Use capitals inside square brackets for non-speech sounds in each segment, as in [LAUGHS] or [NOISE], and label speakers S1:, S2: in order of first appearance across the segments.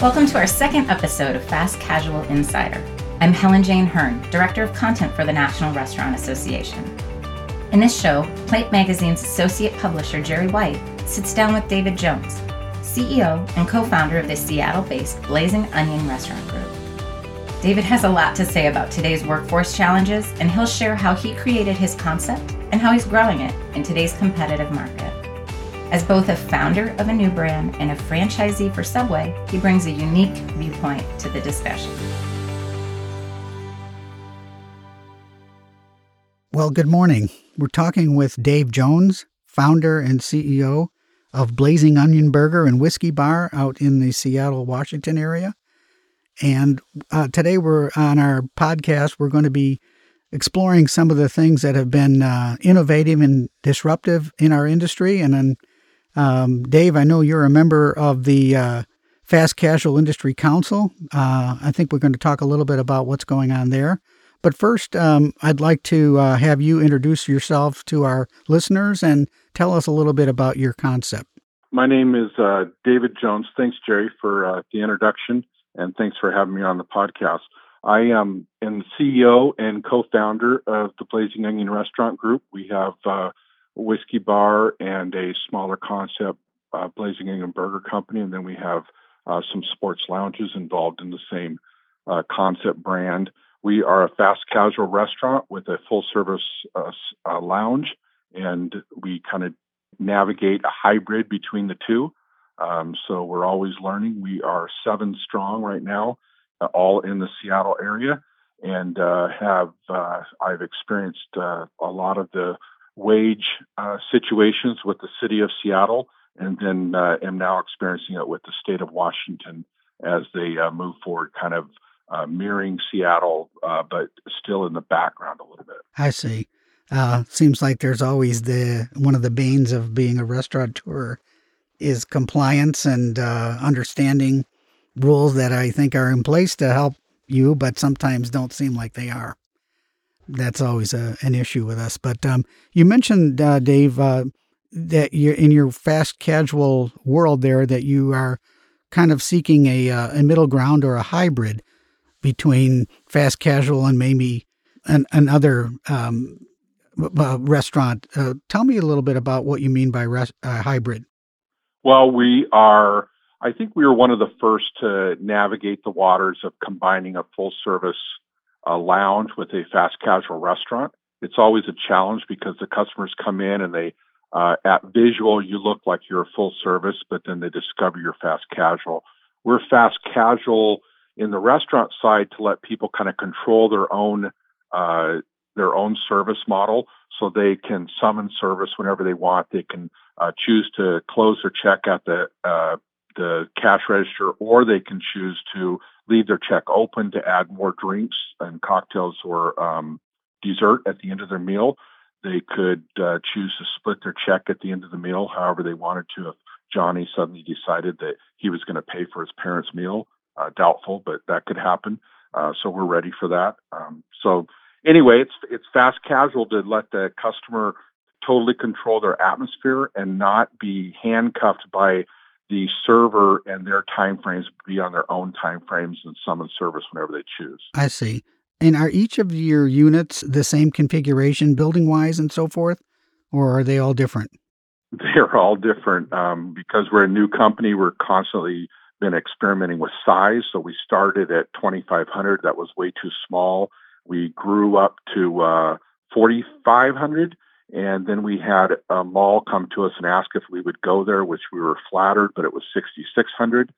S1: Welcome to our second episode of Fast Casual Insider. I'm Helen Jane Hearn, Director of Content for the National Restaurant Association. In this show, Plate Magazine's associate publisher Jerry White sits down with David Jones, CEO and co founder of the Seattle based Blazing Onion Restaurant Group. David has a lot to say about today's workforce challenges, and he'll share how he created his concept and how he's growing it in today's competitive market. As both a founder of a new brand and a franchisee for Subway, he brings a unique viewpoint to the discussion.
S2: Well, good morning. We're talking with Dave Jones, founder and CEO of Blazing Onion Burger and Whiskey Bar out in the Seattle, Washington area. And uh, today we're on our podcast, we're going to be exploring some of the things that have been uh, innovative and disruptive in our industry and then um, Dave, I know you're a member of the uh, Fast Casual Industry Council. Uh, I think we're going to talk a little bit about what's going on there. But first, um, I'd like to uh, have you introduce yourself to our listeners and tell us a little bit about your concept.
S3: My name is uh, David Jones. Thanks, Jerry, for uh, the introduction, and thanks for having me on the podcast. I am, the CEO and co-founder of the Blazing Onion Restaurant Group. We have uh, whiskey bar and a smaller concept uh, Blazing Onion Burger Company, and then we have uh, some sports lounges involved in the same uh, concept brand. We are a fast casual restaurant with a full service uh, uh, lounge, and we kind of navigate a hybrid between the two. Um, so we're always learning. We are seven strong right now, uh, all in the Seattle area, and have I've experienced a lot of the wage uh, situations with the city of Seattle, and then uh, am now experiencing it with the state of Washington as they uh, move forward, kind of uh, mirroring Seattle, uh, but still in the background a little bit.
S2: I see. Uh, seems like there's always the one of the banes of being a restaurateur is compliance and understanding rules that I think are in place to help you, but sometimes don't seem like they are that's always a, an issue with us. But um, you mentioned, uh, Dave, uh, that you're in your fast casual world there that you are kind of seeking a, uh, a middle ground or a hybrid between fast casual and maybe an, another um, restaurant. Uh, tell me a little bit about what you mean by res- uh, hybrid.
S3: Well, we are. I think we were one of the first to navigate the waters of combining a full service a lounge with a fast casual restaurant. It's always a challenge because the customers come in and they, uh, at visual, you look like you're a full service, but then they discover you're fast casual. We're fast casual in the restaurant side to let people kind of control their own uh, their own service model, so they can summon service whenever they want. They can uh, choose to close their check at the uh, the cash register, or they can choose to leave their check open to add more drinks and cocktails or um, dessert at the end of their meal. They could uh, choose to split their check at the end of the meal, however they wanted to. If Johnny suddenly decided that he was going to pay for his parents' meal, uh, doubtful, but that could happen. Uh, so we're ready for that. Um, so anyway, it's it's fast casual to let the customer totally control their atmosphere and not be handcuffed by the server and their timeframes be on their own timeframes and summon service whenever they choose.
S2: I see. And are each of your units the same configuration, building wise and so forth, or are they all different? [LAUGHS]
S3: They're all different um, because we're a new company. We're constantly been experimenting with size. So we started at 2,500. That was way too small. We grew up to uh, 4,500 and then we had a mall come to us and ask if we would go there, which we were flattered, but it was 6,600.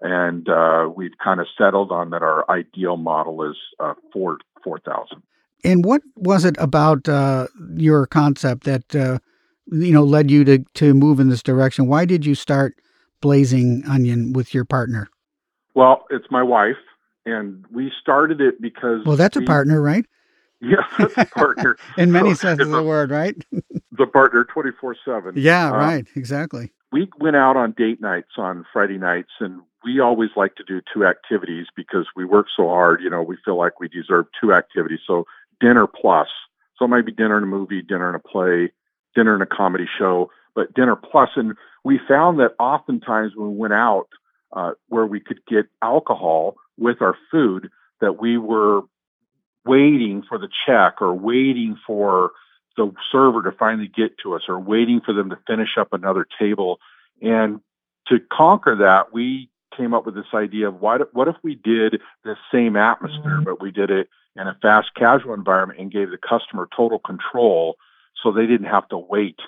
S3: And uh, we've kind of settled on that our ideal model is uh, 4 4,000.
S2: And what was it about uh, your concept that uh, you know led you to to move in this direction? Why did you start Blazing Onion with your partner?
S3: Well, it's my wife, and we started it because
S2: well, that's
S3: we,
S2: a partner, right? [LAUGHS]
S3: Yeah, partner. [LAUGHS]
S2: In many so, senses of the word, right? [LAUGHS]
S3: the partner 24 7.
S2: Yeah, um, right. Exactly.
S3: We went out on date nights on Friday nights, and we always like to do two activities because we work so hard. You know, we feel like we deserve two activities. So, dinner plus. So, it might be dinner and a movie, dinner and a play, dinner and a comedy show, but dinner plus. And we found that oftentimes when we went out, uh, where we could get alcohol with our food that we were waiting for the check or waiting for the server to finally get to us or waiting for them to finish up another table. And to conquer that, we came up with this idea of what, what if we did the same atmosphere, mm-hmm. but we did it in a fast casual environment and gave the customer total control so they didn't have to wait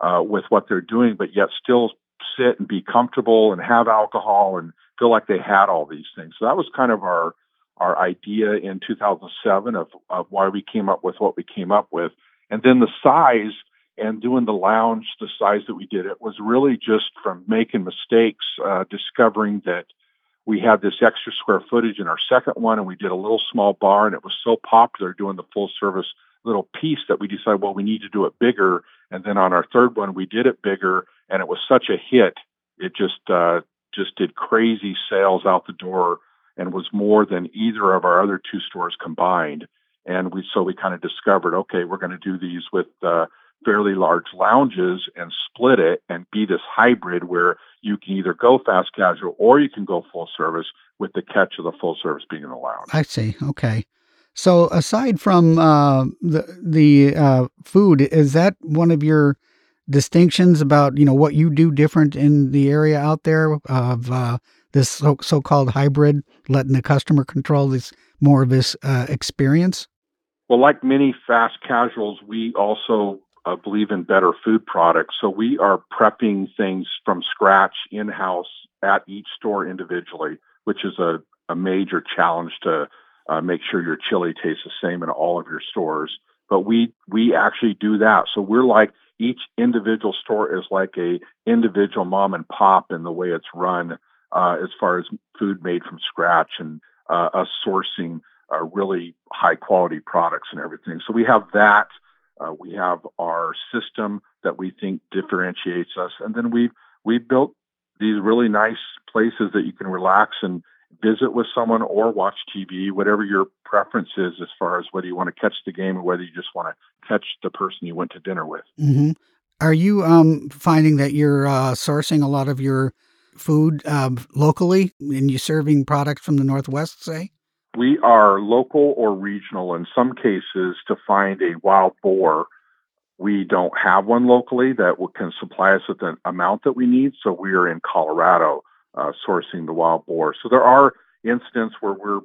S3: uh, with what they're doing, but yet still sit and be comfortable and have alcohol and feel like they had all these things. So that was kind of our our idea in 2007 of, of why we came up with what we came up with. And then the size and doing the lounge the size that we did it was really just from making mistakes, uh, discovering that we had this extra square footage in our second one and we did a little small bar and it was so popular doing the full service little piece that we decided, well, we need to do it bigger. And then on our third one, we did it bigger and it was such a hit. It just, uh, just did crazy sales out the door and was more than either of our other two stores combined. And we so we kind of discovered, okay, we're going to do these with uh, fairly large lounges and split it and be this hybrid where you can either go fast casual or you can go full service with the catch of the full service being in the lounge.
S2: I see. Okay. So aside from uh, the the uh, food, is that one of your distinctions about you know what you do different in the area out there of uh, this so, so-called hybrid, letting the customer control this more of this uh, experience?
S3: Well, like many fast casuals, we also uh, believe in better food products. So we are prepping things from scratch in house at each store individually, which is a, a major challenge to uh, make sure your chili tastes the same in all of your stores. But we we actually do that. So we're like each individual store is like a individual mom and pop in the way it's run uh, as far as food made from scratch and uh, us sourcing uh, really high quality products and everything. So we have that. Uh, we have our system that we think differentiates us, and then we've we've built these really nice places that you can relax and visit with someone or watch TV, whatever your preference is, as far as whether you want to catch the game or whether you just want to catch the person you went to dinner with.
S2: Mm-hmm. Are you um, finding that you're uh, sourcing a lot of your food uh, locally and you serving products from the Northwest, say?
S3: We are local or regional in some cases to find a wild boar. We don't have one locally that can supply us with the amount that we need. So we are in Colorado uh, sourcing the wild boar. So there are instances where we're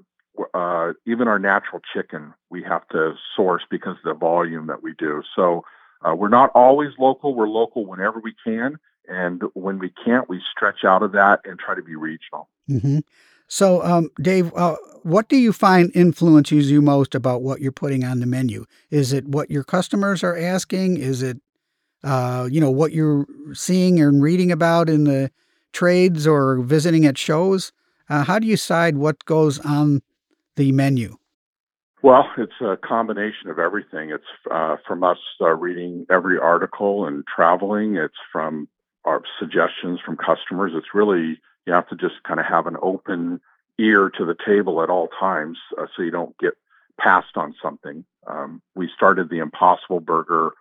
S3: uh, even our natural chicken we have to source because of the volume that we do. So uh, we're not always local. We're local whenever we can, and when we can't, we stretch out of that and try to be regional.
S2: Mm-hmm. So, um, Dave, uh, what do you find influences you most about what you're putting on the menu? Is it what your customers are asking? Is it, uh, you know, what you're seeing and reading about in the trades or visiting at shows? Uh, how do you decide what goes on the menu?
S3: Well, it's a combination of everything. It's uh, from us uh, reading every article and traveling. It's from suggestions from customers. It's really, you have to just kind of have an open ear to the table at all times uh, so you don't get passed on something. Um, we started the Impossible Burger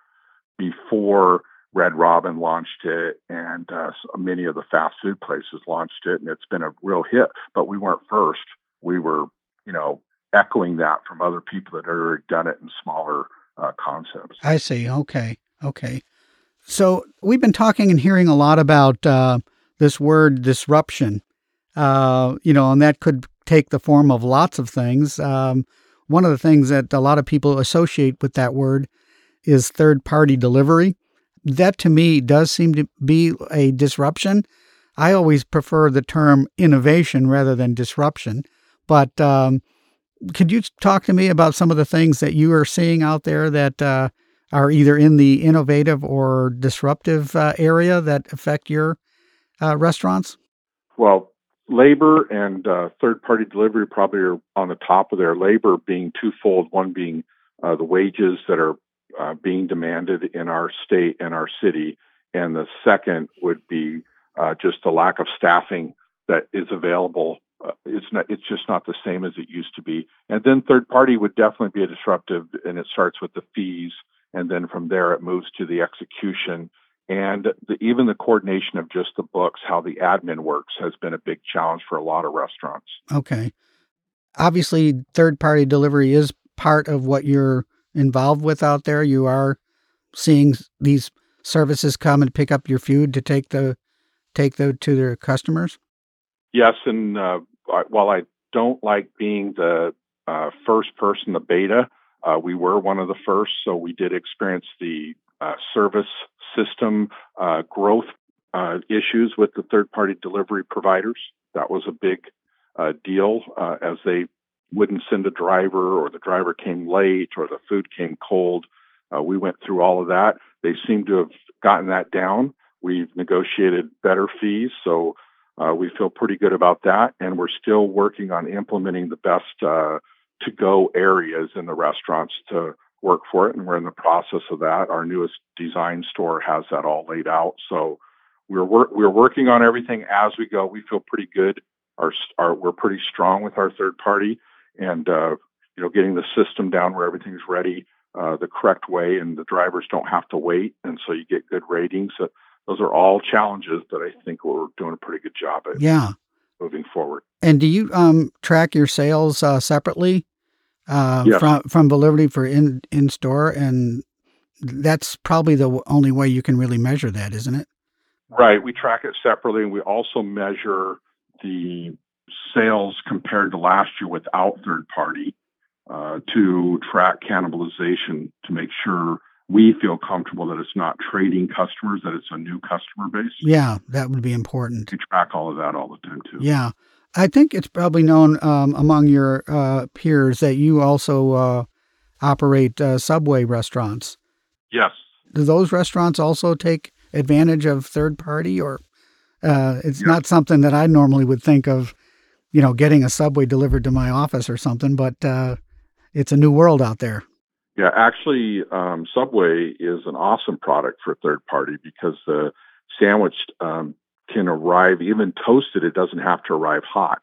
S3: before Red Robin launched it, and uh, many of the fast food places launched it, and it's been a real hit. But we weren't first. We were, you know, echoing that from other people that had already done it in smaller uh, concepts.
S2: I see. Okay. Okay. So we've been talking and hearing a lot about uh, this word disruption, uh, you know, and that could take the form of lots of things. Um, one of the things that a lot of people associate with that word is third party delivery that to me does seem to be a disruption. I always prefer the term innovation rather than disruption. But um, could you talk to me about some of the things that you are seeing out there that uh, are either in the innovative or disruptive uh, area that affect your uh, restaurants?
S3: Well, labor and uh, third party delivery probably are on the top of their labor being twofold one being uh, the wages that are uh, being demanded in our state and our city. And the second would be uh, just the lack of staffing that is available. Uh, it's not. It's just not the same as it used to be. And then third party would definitely be a disruptive, and it starts with the fees, and then from there it moves to the execution And the, even the coordination of just the books, how the admin works, has been a big challenge for a lot of restaurants.
S2: Okay. Obviously, third party delivery is part of what you're involved with out there. You are seeing these services come and pick up your food to take the take the to their customers.
S3: Yes, and uh, while I don't like being the uh, first person, the beta, uh, we were one of the first, so we did experience the uh, service system uh, growth uh, issues with the third party delivery providers. That was a big uh, deal uh, as they wouldn't send a driver or the driver came late or the food came cold. we went through all of that. They seem to have gotten that down. We've negotiated better fees, so we feel pretty good about that. And we're still working on implementing the best to go areas in the restaurants to work for it, and we're in the process of that. Our newest design store has that all laid out, so we're wor- we're working on everything as we go. We feel pretty good. Our, our we're pretty strong with our third party, and uh, you know, getting the system down where everything's ready uh, the correct way, and the drivers don't have to wait, and so you get good ratings. So those are all challenges that I think we're doing a pretty good job at.
S2: Yeah.
S3: Moving forward.
S2: And do you um, track your sales uh, separately? Uh,
S3: yes.
S2: from from Validity for in in store, and that's probably the only way you can really measure that, isn't it?
S3: Right. We track it separately, and we also measure the sales compared to last year without third party uh, to track cannibalization to make sure we feel comfortable that it's not trading customers, that it's a new customer base.
S2: Yeah, that would be important.
S3: We track all of that all the time too.
S2: Yeah. I think it's probably known um, among your uh, peers that you also uh, operate uh, Subway restaurants.
S3: Yes.
S2: Do those restaurants also take advantage of third party, or uh, it's not something that I normally would think of? You know, getting a Subway delivered to my office or something, but uh, it's a new world out there.
S3: Yeah, actually, um, Subway is an awesome product for third party because the sandwich um, can arrive even toasted. It doesn't have to arrive hot,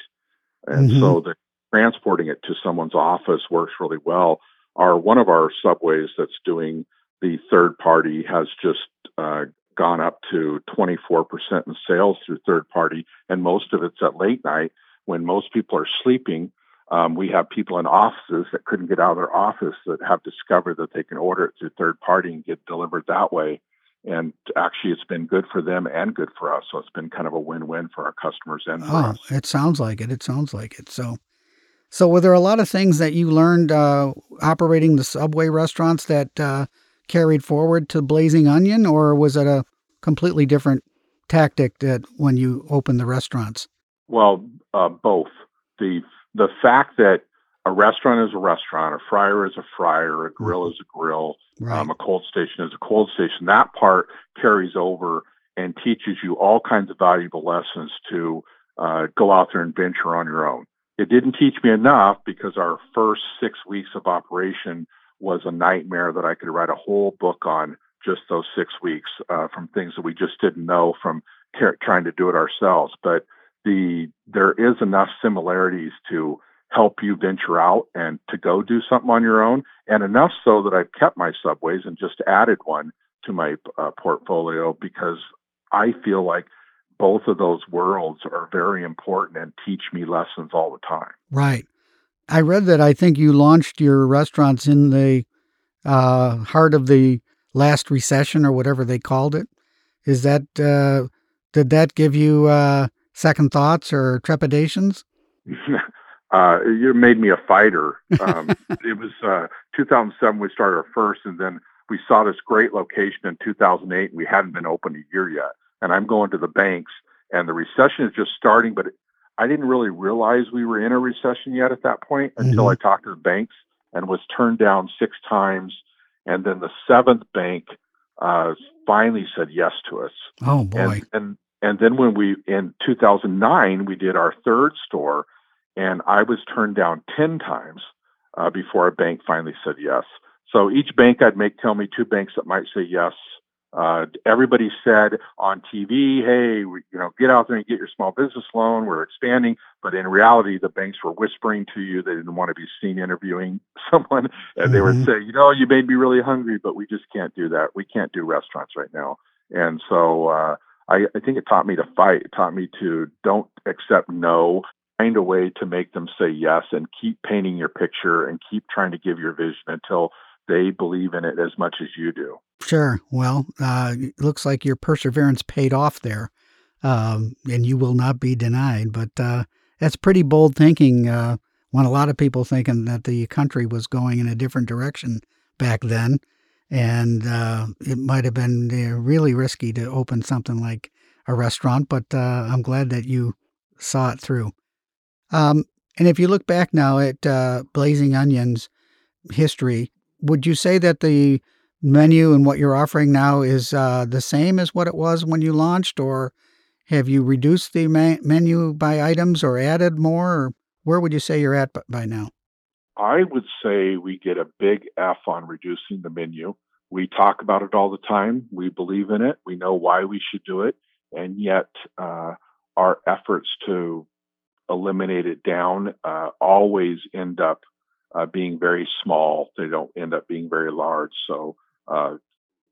S3: and mm-hmm. so the transporting it to someone's office works really well. Our one of our subways that's doing the third party has just uh, gone up to 24% in sales through third party, and most of it's at late night when most people are sleeping. Um, we have people in offices that couldn't get out of their office that have discovered that they can order it through third party and get delivered that way and actually it's been good for them and good for us. So it's been kind of a win-win for our customers and for
S2: oh,
S3: us.
S2: it sounds like it. It sounds like it. So so were there a lot of things that you learned uh, operating the subway restaurants that uh, carried forward to blazing onion or was it a completely different tactic that when you opened the restaurants?
S3: Well uh, both. The the fact that a restaurant is a restaurant, a fryer is a fryer, a grill mm-hmm. is a grill, right. um, a cold station is a cold station. That part carries over and teaches you all kinds of valuable lessons to uh, go out there and venture on your own. It didn't teach me enough because our first six weeks of operation was a nightmare that I could write a whole book on just those six weeks uh, from things that we just didn't know from trying to do it ourselves. But the there is enough similarities to help you venture out and to go do something on your own. And enough so that I've kept my subways and just added one to my uh, portfolio because I feel like both of those worlds are very important and teach me lessons all the time.
S2: Right. I read that I think you launched your restaurants in the uh, heart of the last recession or whatever they called it. Is that, uh, did that give you uh, second thoughts or trepidations? [LAUGHS]
S3: uh, it made me a fighter. [LAUGHS] Um, it was uh, 2007 we started our first, and then we saw this great location in 2008, and we hadn't been open a year yet. And I'm going to the banks, and the recession is just starting, but I didn't really realize we were in a recession yet at that point until mm-hmm. I talked to the banks and was turned down six times. And then the seventh bank uh, finally said yes to us.
S2: Oh boy!
S3: And, and and then when we in 2009 we did our third store and I was turned down 10 times uh, before a bank finally said yes. So each bank I'd make tell me two banks that might say yes. Uh, everybody said on TV, "Hey, we, you know, get out there and get your small business loan. We're expanding." But in reality, the banks were whispering to you they didn't want to be seen interviewing [LAUGHS] someone, and mm-hmm. they would mm-hmm. say, "You know, you made me really hungry, but we just can't do that. We can't do restaurants right now." And so uh, I, I think it taught me to fight. It taught me to don't accept no, find a way to make them say yes, and keep painting your picture and keep trying to give your vision until they believe in it as much as you do.
S2: Sure. Well, uh, it looks like your perseverance paid off there, um, and you will not be denied. But uh, that's pretty bold thinking. Uh, when a lot of people thinking that the country was going in a different direction back then, and uh, it might have been uh, really risky to open something like a restaurant. But uh, I'm glad that you saw it through. Um, and if you look back now at uh, Blazing Onions history, would you say that the menu and what you're offering now is uh, the same as what it was when you launched, or have you reduced the menu by items or added more? Or where would you say you're at by now?
S3: I would say we get a big F on reducing the menu. We talk about it all the time. We believe in it. We know why we should do it. And yet, uh, our efforts to eliminate it down uh, always end up uh, being very small. They don't end up being very large. So, uh,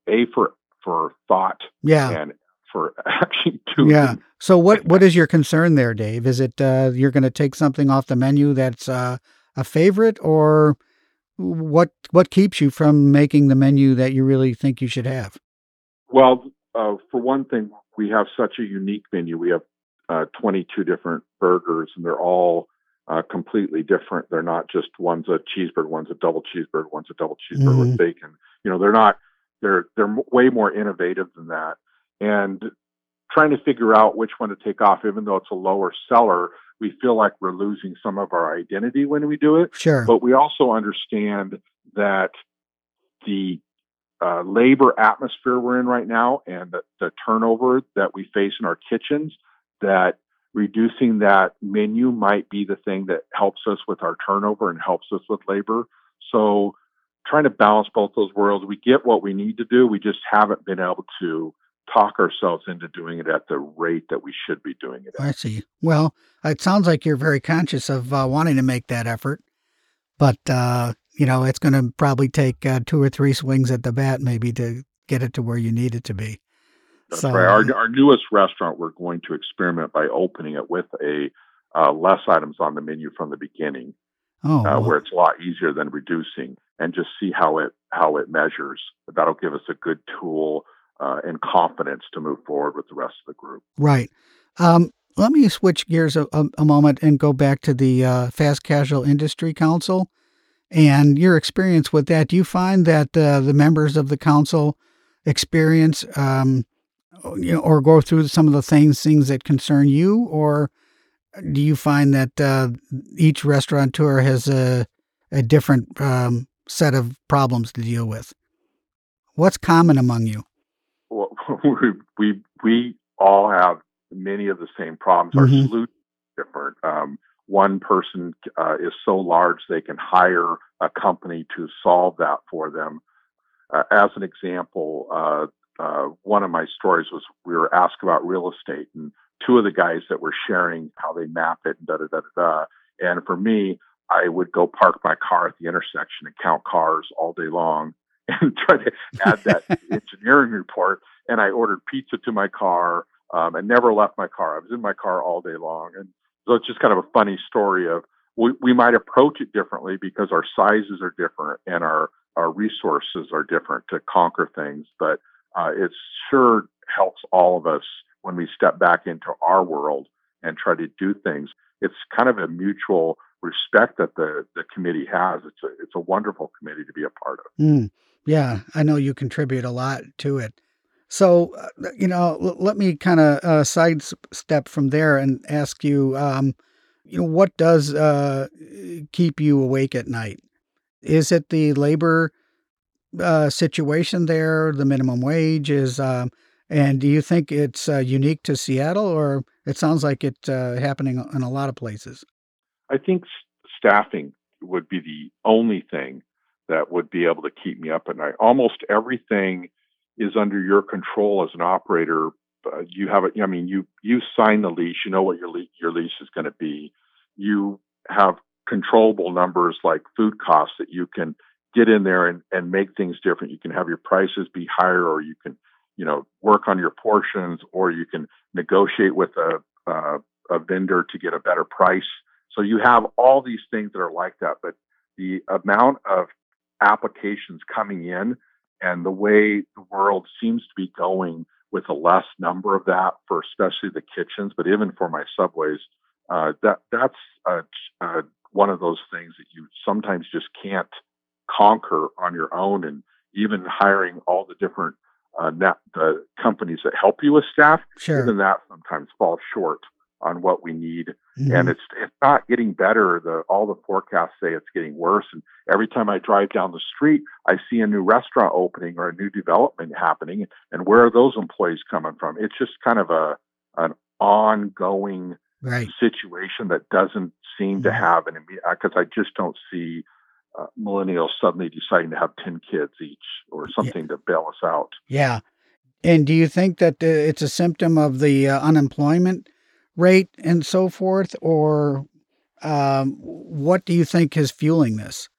S3: a for for thought,
S2: yeah,
S3: and for [LAUGHS] action too.
S2: Yeah. So, what what is your concern there, Dave? Is it uh, you're going to take something off the menu that's uh, a favorite, or what what keeps you from making the menu that you really think you should have?
S3: Well, uh, for one thing, we have such a unique menu. We have uh, 22 different burgers, and they're all uh, completely different. They're not just one's a cheeseburger, one's a double cheeseburger, one's a double cheeseburger mm-hmm. with bacon. You know, they're not. They're they're way more innovative than that. And trying to figure out which one to take off, even though it's a lower seller, we feel like we're losing some of our identity when we do it.
S2: Sure.
S3: But we also understand that the uh, labor atmosphere we're in right now and the, the turnover that we face in our kitchens, that reducing that menu might be the thing that helps us with our turnover and helps us with labor. So trying to balance both those worlds, we get what we need to do. We just haven't been able to talk ourselves into doing it at the rate that we should be doing it at.
S2: I see. Well, it sounds like you're very conscious of uh, wanting to make that effort, but uh, you know it's going to probably take uh, two or three swings at the bat maybe to get it to where you need it to be.
S3: That's so, right. Our, our newest restaurant, we're going to experiment by opening it with a uh, less items on the menu from the beginning,
S2: oh, uh,
S3: where it's a lot easier than reducing, and just see how it how it measures. That'll give us a good tool uh, and confidence to move forward with the rest of the group.
S2: Right. Um, let me switch gears a, a, a, moment and go back to the uh, Fast Casual Industry Council and your experience with that. Do you find that uh, the members of the council experience, um, you know, or go through some of the things things that concern you, or do you find that uh, each restaurateur has a a different um, set of problems to deal with? What's common among you?
S3: well, [LAUGHS] we, we we all have many of the same problems. Our mm-hmm. solution is different. Um, one person uh, is so large they can hire a company to solve that for them. Uh, as an example, uh, uh one of my stories was we were asked about real estate, and two of the guys that were sharing how they map it and da da da da. And for me, I would go park my car at the intersection and count cars all day long [LAUGHS] and try to add that engineering report. And I ordered pizza to my car um, and never left my car. I was in my car all day long. And so it's just kind of a funny story of we, we might approach it differently because our sizes are different and our, our resources are different to conquer things. But uh, it sure helps all of us when we step back into our world and try to do things. It's kind of a mutual respect that the, the committee has. It's a, it's a wonderful committee to be a part of.
S2: Mm. Yeah, I know you contribute a lot to it. So, uh, you know, l- let me kind of uh, sidestep from there and ask you, um, you know, what does uh, keep you awake at night? Is it the labor uh, situation there, the minimum wage is, um, and do you think it's uh, unique to Seattle, or it sounds like it's uh, happening in a lot of places?
S3: I think staffing would be the only thing that would be able to keep me up at night. Almost everything is under your control as an operator. You have it. I mean, you you sign the lease. You know what your lease your lease is going to be. You have controllable numbers like food costs that you can get in there and, and make things different. You can have your prices be higher, or you can you know, work on your portions, or you can negotiate with a, a, a vendor to get a better price. So you have all these things that are like that, but the amount of applications coming in and the way the world seems to be going with a less number of that for especially the kitchens, but even for my subways, uh, that that's a, a, one of those things that you sometimes just can't conquer on your own. And even hiring all the different uh, net, the companies that help you with staff,
S2: sure.
S3: even that sometimes falls short on what we need. Mm-hmm. And it's it's not getting better. The all the forecasts say it's getting worse. And every time I drive down the street, I see a new restaurant opening or a new development happening. And where are those employees coming from? It's just kind of a an ongoing
S2: right.
S3: situation that doesn't seem mm-hmm. to have an immediate because I just don't see uh, millennials suddenly deciding to have 10 kids each or something yeah. to bail us out.
S2: Yeah. And do you think that uh, it's a symptom of the uh, unemployment rate and so forth, or um, what do you think is fueling this?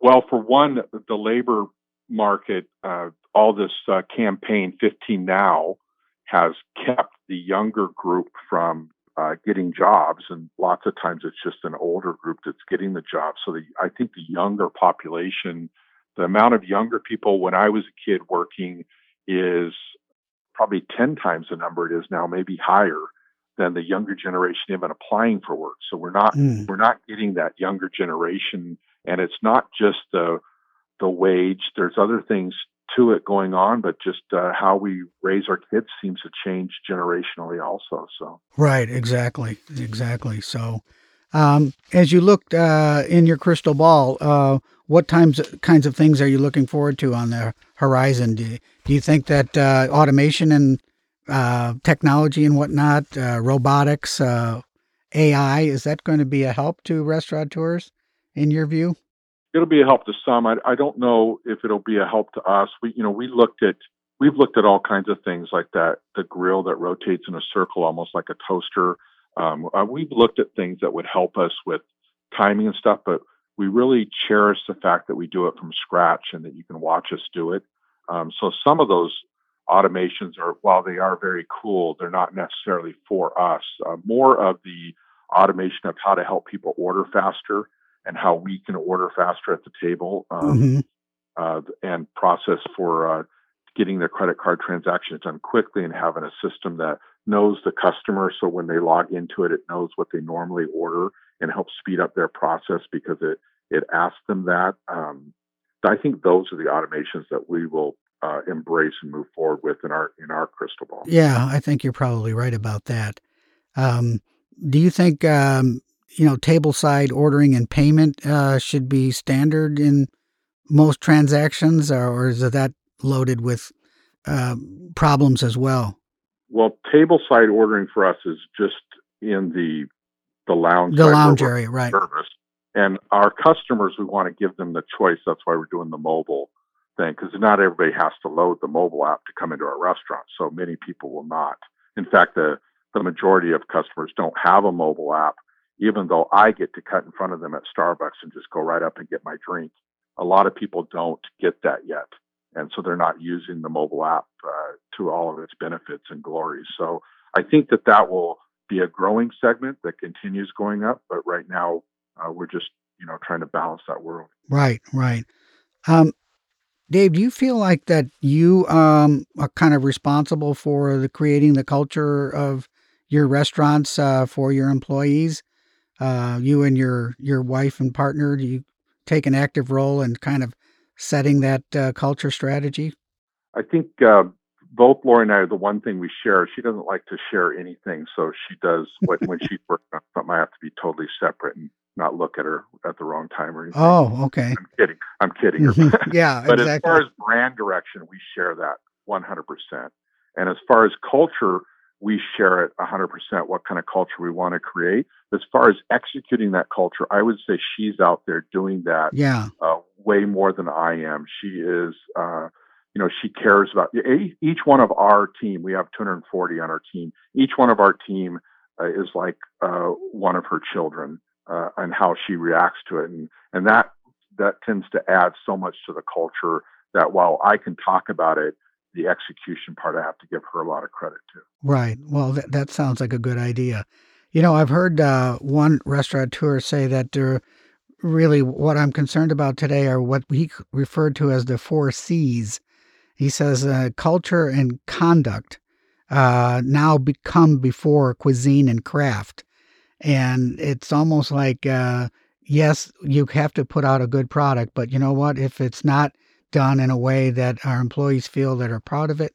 S3: Well, for one, the labor market, uh, all this uh, campaign 15 now has kept the younger group from uh, getting jobs, and lots of times it's just an older group that's getting the jobs. So the, I think the younger population, the amount of younger people when I was a kid working is probably 10 times the number it is now, maybe higher than the younger generation even applying for work. So we're not mm. we're not getting that younger generation, and it's not just the the wage. There's other things to it going on, but just uh, how we raise our kids seems to change generationally also. So
S2: right, exactly, exactly. So um, as you looked uh, in your crystal ball, uh, what times kinds of things are you looking forward to on the horizon? Do, do you think that uh, automation and uh, technology and whatnot, uh, robotics, AI, is that going to be a help to restaurateurs in your view?
S3: It'll be a help to some. I, I don't know if it'll be a help to us. We, you know, we looked at we've looked at all kinds of things like that, the grill that rotates in a circle, almost like a toaster. Um, uh, we've looked at things that would help us with timing and stuff, but we really cherish the fact that we do it from scratch and that you can watch us do it. Um, so some of those automations are, while they are very cool, they're not necessarily for us. Uh, more of the automation of how to help people order faster and how we can order faster at the table um, mm-hmm. uh, and process for uh, getting their credit card transactions done quickly and having a system that knows the customer. So when they log into it, it knows what they normally order and helps speed up their process because it it asks them that. Um, I think those are the automations that we will uh, embrace and move forward with in our in our crystal ball.
S2: Yeah, I think you're probably right about that. Um, do you think um, you know, table side ordering and payment uh, should be standard in most transactions, or, or is that loaded with uh, problems as well?
S3: Well, table side ordering for us is just in the the lounge
S2: the lounge area, right?
S3: Service. And our customers, we want to give them the choice. That's why we're doing the mobile thing because not everybody has to load the mobile app to come into our restaurant. So many people will not. In fact, the the majority of customers don't have a mobile app even though I get to cut in front of them at Starbucks and just go right up and get my drink. A lot of people don't get that yet. And so they're not using the mobile app uh, to all of its benefits and glories. So I think that that will be a growing segment that continues going up. But right now, uh, we're just, you know, trying to balance that world.
S2: Right, right. Um, Dave, do you feel like that you um, are kind of responsible for the creating the culture of your restaurants uh, for your employees? Uh, you and your your wife and partner, do you take an active role in kind of setting that uh, culture strategy?
S3: I think uh, both Lori and I, the one thing we share, she doesn't like to share anything. So she does [LAUGHS] what when she's working on something, I have to be totally separate and not look at her at the wrong time or anything.
S2: Oh, okay.
S3: I'm kidding. I'm kidding.
S2: Mm-hmm. yeah,
S3: but
S2: exactly.
S3: as far as brand direction, we share that 100%. And as far as culture, we share it 100% what kind of culture we want to create. As far as executing that culture, I would say she's out there doing that
S2: yeah.
S3: Uh, way more than I am. She is, uh, you know, she cares about each one of our team. We have 240 on our team. Each one of our team uh, is like uh, one of her children uh, and how she reacts to it. And, and that, that tends to add so much to the culture that while I can talk about it, the execution part, I have to give her a lot of credit to.
S2: Right. Well, that, that sounds like a good idea. You know, I've heard uh, one restaurateur say that really what I'm concerned about today are what he referred to as the four C's. He says uh, culture and conduct uh, now become before cuisine and craft. And it's almost like, uh, yes, you have to put out a good product, but you know what? If it's not done in a way that our employees feel that are proud of it,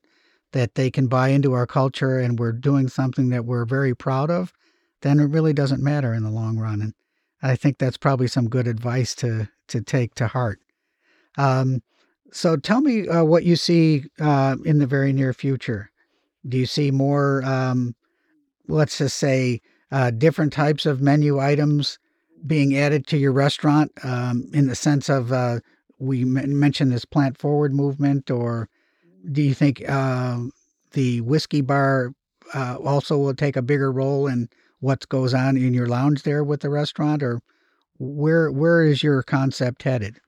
S2: that they can buy into our culture and we're doing something that we're very proud of, then it really doesn't matter in the long run. And I think that's probably some good advice to to take to heart. Um, so tell me uh, what you see uh, in the very near future. Do you see more, um, let's just say, uh, different types of menu items being added to your restaurant um, in the sense of uh, we mentioned this plant forward movement, or do you think uh, the whiskey bar uh, also will take a bigger role in what goes on in your lounge there with the restaurant, or where where is your concept headed?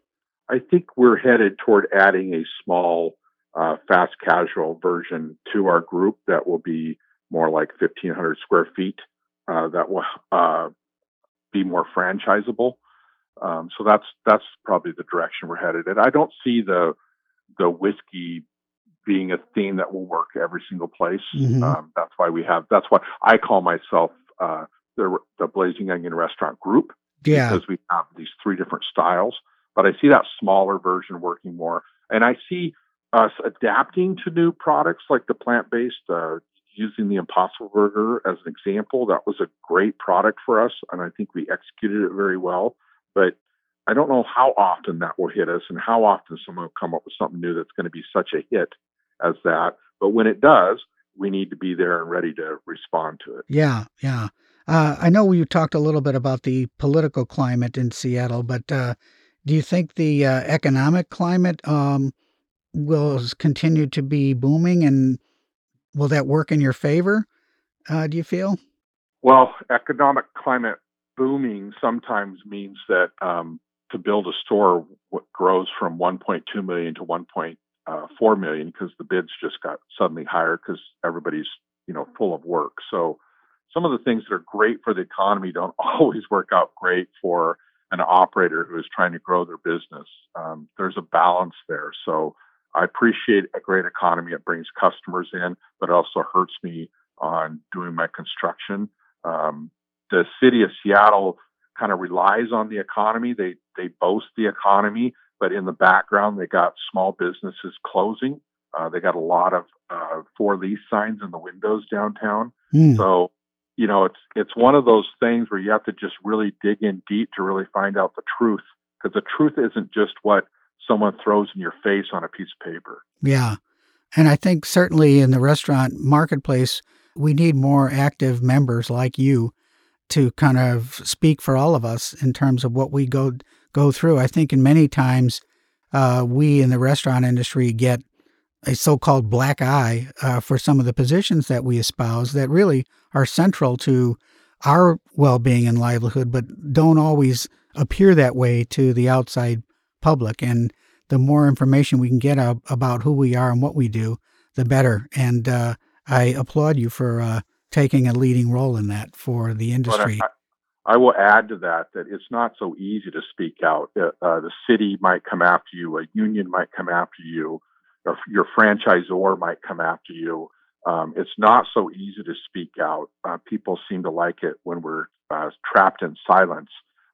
S3: I think we're headed toward adding a small uh, fast casual version to our group that will be more like 1,500 square feet. Uh, that will uh, be more franchisable. Um, so that's that's probably the direction we're headed. And I don't see the the whiskey being a theme that will work every single place. Mm-hmm. Um, that's why we have. That's why I call myself uh, the the Blazing Onion Restaurant Group.
S2: Yeah.
S3: Because we have these three different styles. But I see that smaller version working more, and I see us adapting to new products like the plant based. Uh, using the Impossible Burger as an example, that was a great product for us, and I think we executed it very well. But I don't know how often that will hit us and how often someone will come up with something new that's going to be such a hit as that. But when it does, we need to be there and ready to respond to it.
S2: Yeah, yeah. Uh, I know you talked a little bit about the political climate in Seattle, but uh, do you think the uh, economic climate um, will continue to be booming and will that work in your favor? Uh, do you feel?
S3: Well, economic climate booming sometimes means that um, to build a store grows from 1.2 million to 1.4 uh, because the bids just got suddenly higher because everybody's you know full of work. So some of the things that are great for the economy don't [LAUGHS] always work out great for an operator who is trying to grow their business. Um, there's a balance there. So I appreciate a great economy. It brings customers in, but it also hurts me on doing my construction. Um, the city of Seattle kind of relies on the economy. They they boast the economy, but in the background they got small businesses closing. Uh, they got a lot of uh, for lease signs in the windows downtown. Mm. So, you know, it's it's one of those things where you have to just really dig in deep to really find out the truth, because the truth isn't just what someone throws in your face on a piece of paper.
S2: Yeah. And I think certainly in the restaurant marketplace, we need more active members like you to kind of speak for all of us in terms of what we go go through. I think in many times uh, we in the restaurant industry get a so-called black eye uh, for some of the positions that we espouse that really are central to our well-being and livelihood, but don't always appear that way to the outside public. And the more information we can get about who we are and what we do, the better. And uh, I applaud you for uh, taking a leading role in that for the industry.
S3: I, I, will add to that that it's not so easy to speak out. Uh, uh, the city might come after you, a union might come after you, or your franchisor might come after you. Um, it's not so easy to speak out. Uh, people seem to like it when we're uh, trapped in silence.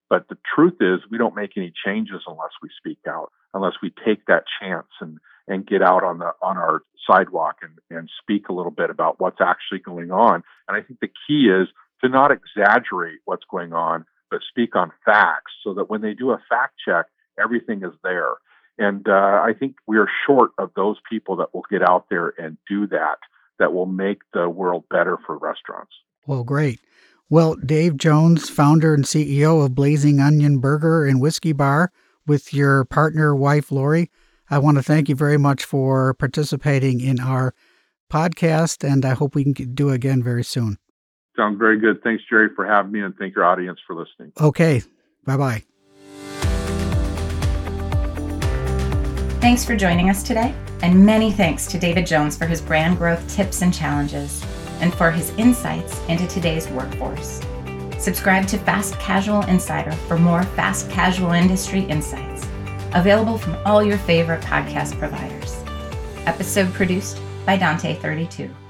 S3: But the truth is, we don't make any changes unless we speak out, unless we take that chance and and get out on the on our sidewalk and, and speak a little bit about what's actually going on. And I think the key is to not exaggerate what's going on, but speak on facts so that when they do a fact check, everything is there. And uh, I think we are short of those people that will get out there and do that, that will make the world better for restaurants.
S2: Well, great. Well, Dave Jones, founder and CEO of Blazing Onion Burger and Whiskey Bar, with your partner, wife, Lori, I want to thank you very much for participating in our podcast, and I hope we can do again very soon.
S3: Sounds very good. Thanks, Jerry, for having me, and thank your audience for listening.
S2: Okay. Bye bye.
S1: Thanks for joining us today, and many thanks to David Jones for his brand growth tips and challenges, and for his insights into today's workforce. Subscribe to Fast Casual Insider for more fast casual industry insights available from all your favorite podcast providers. Episode produced by Dante32.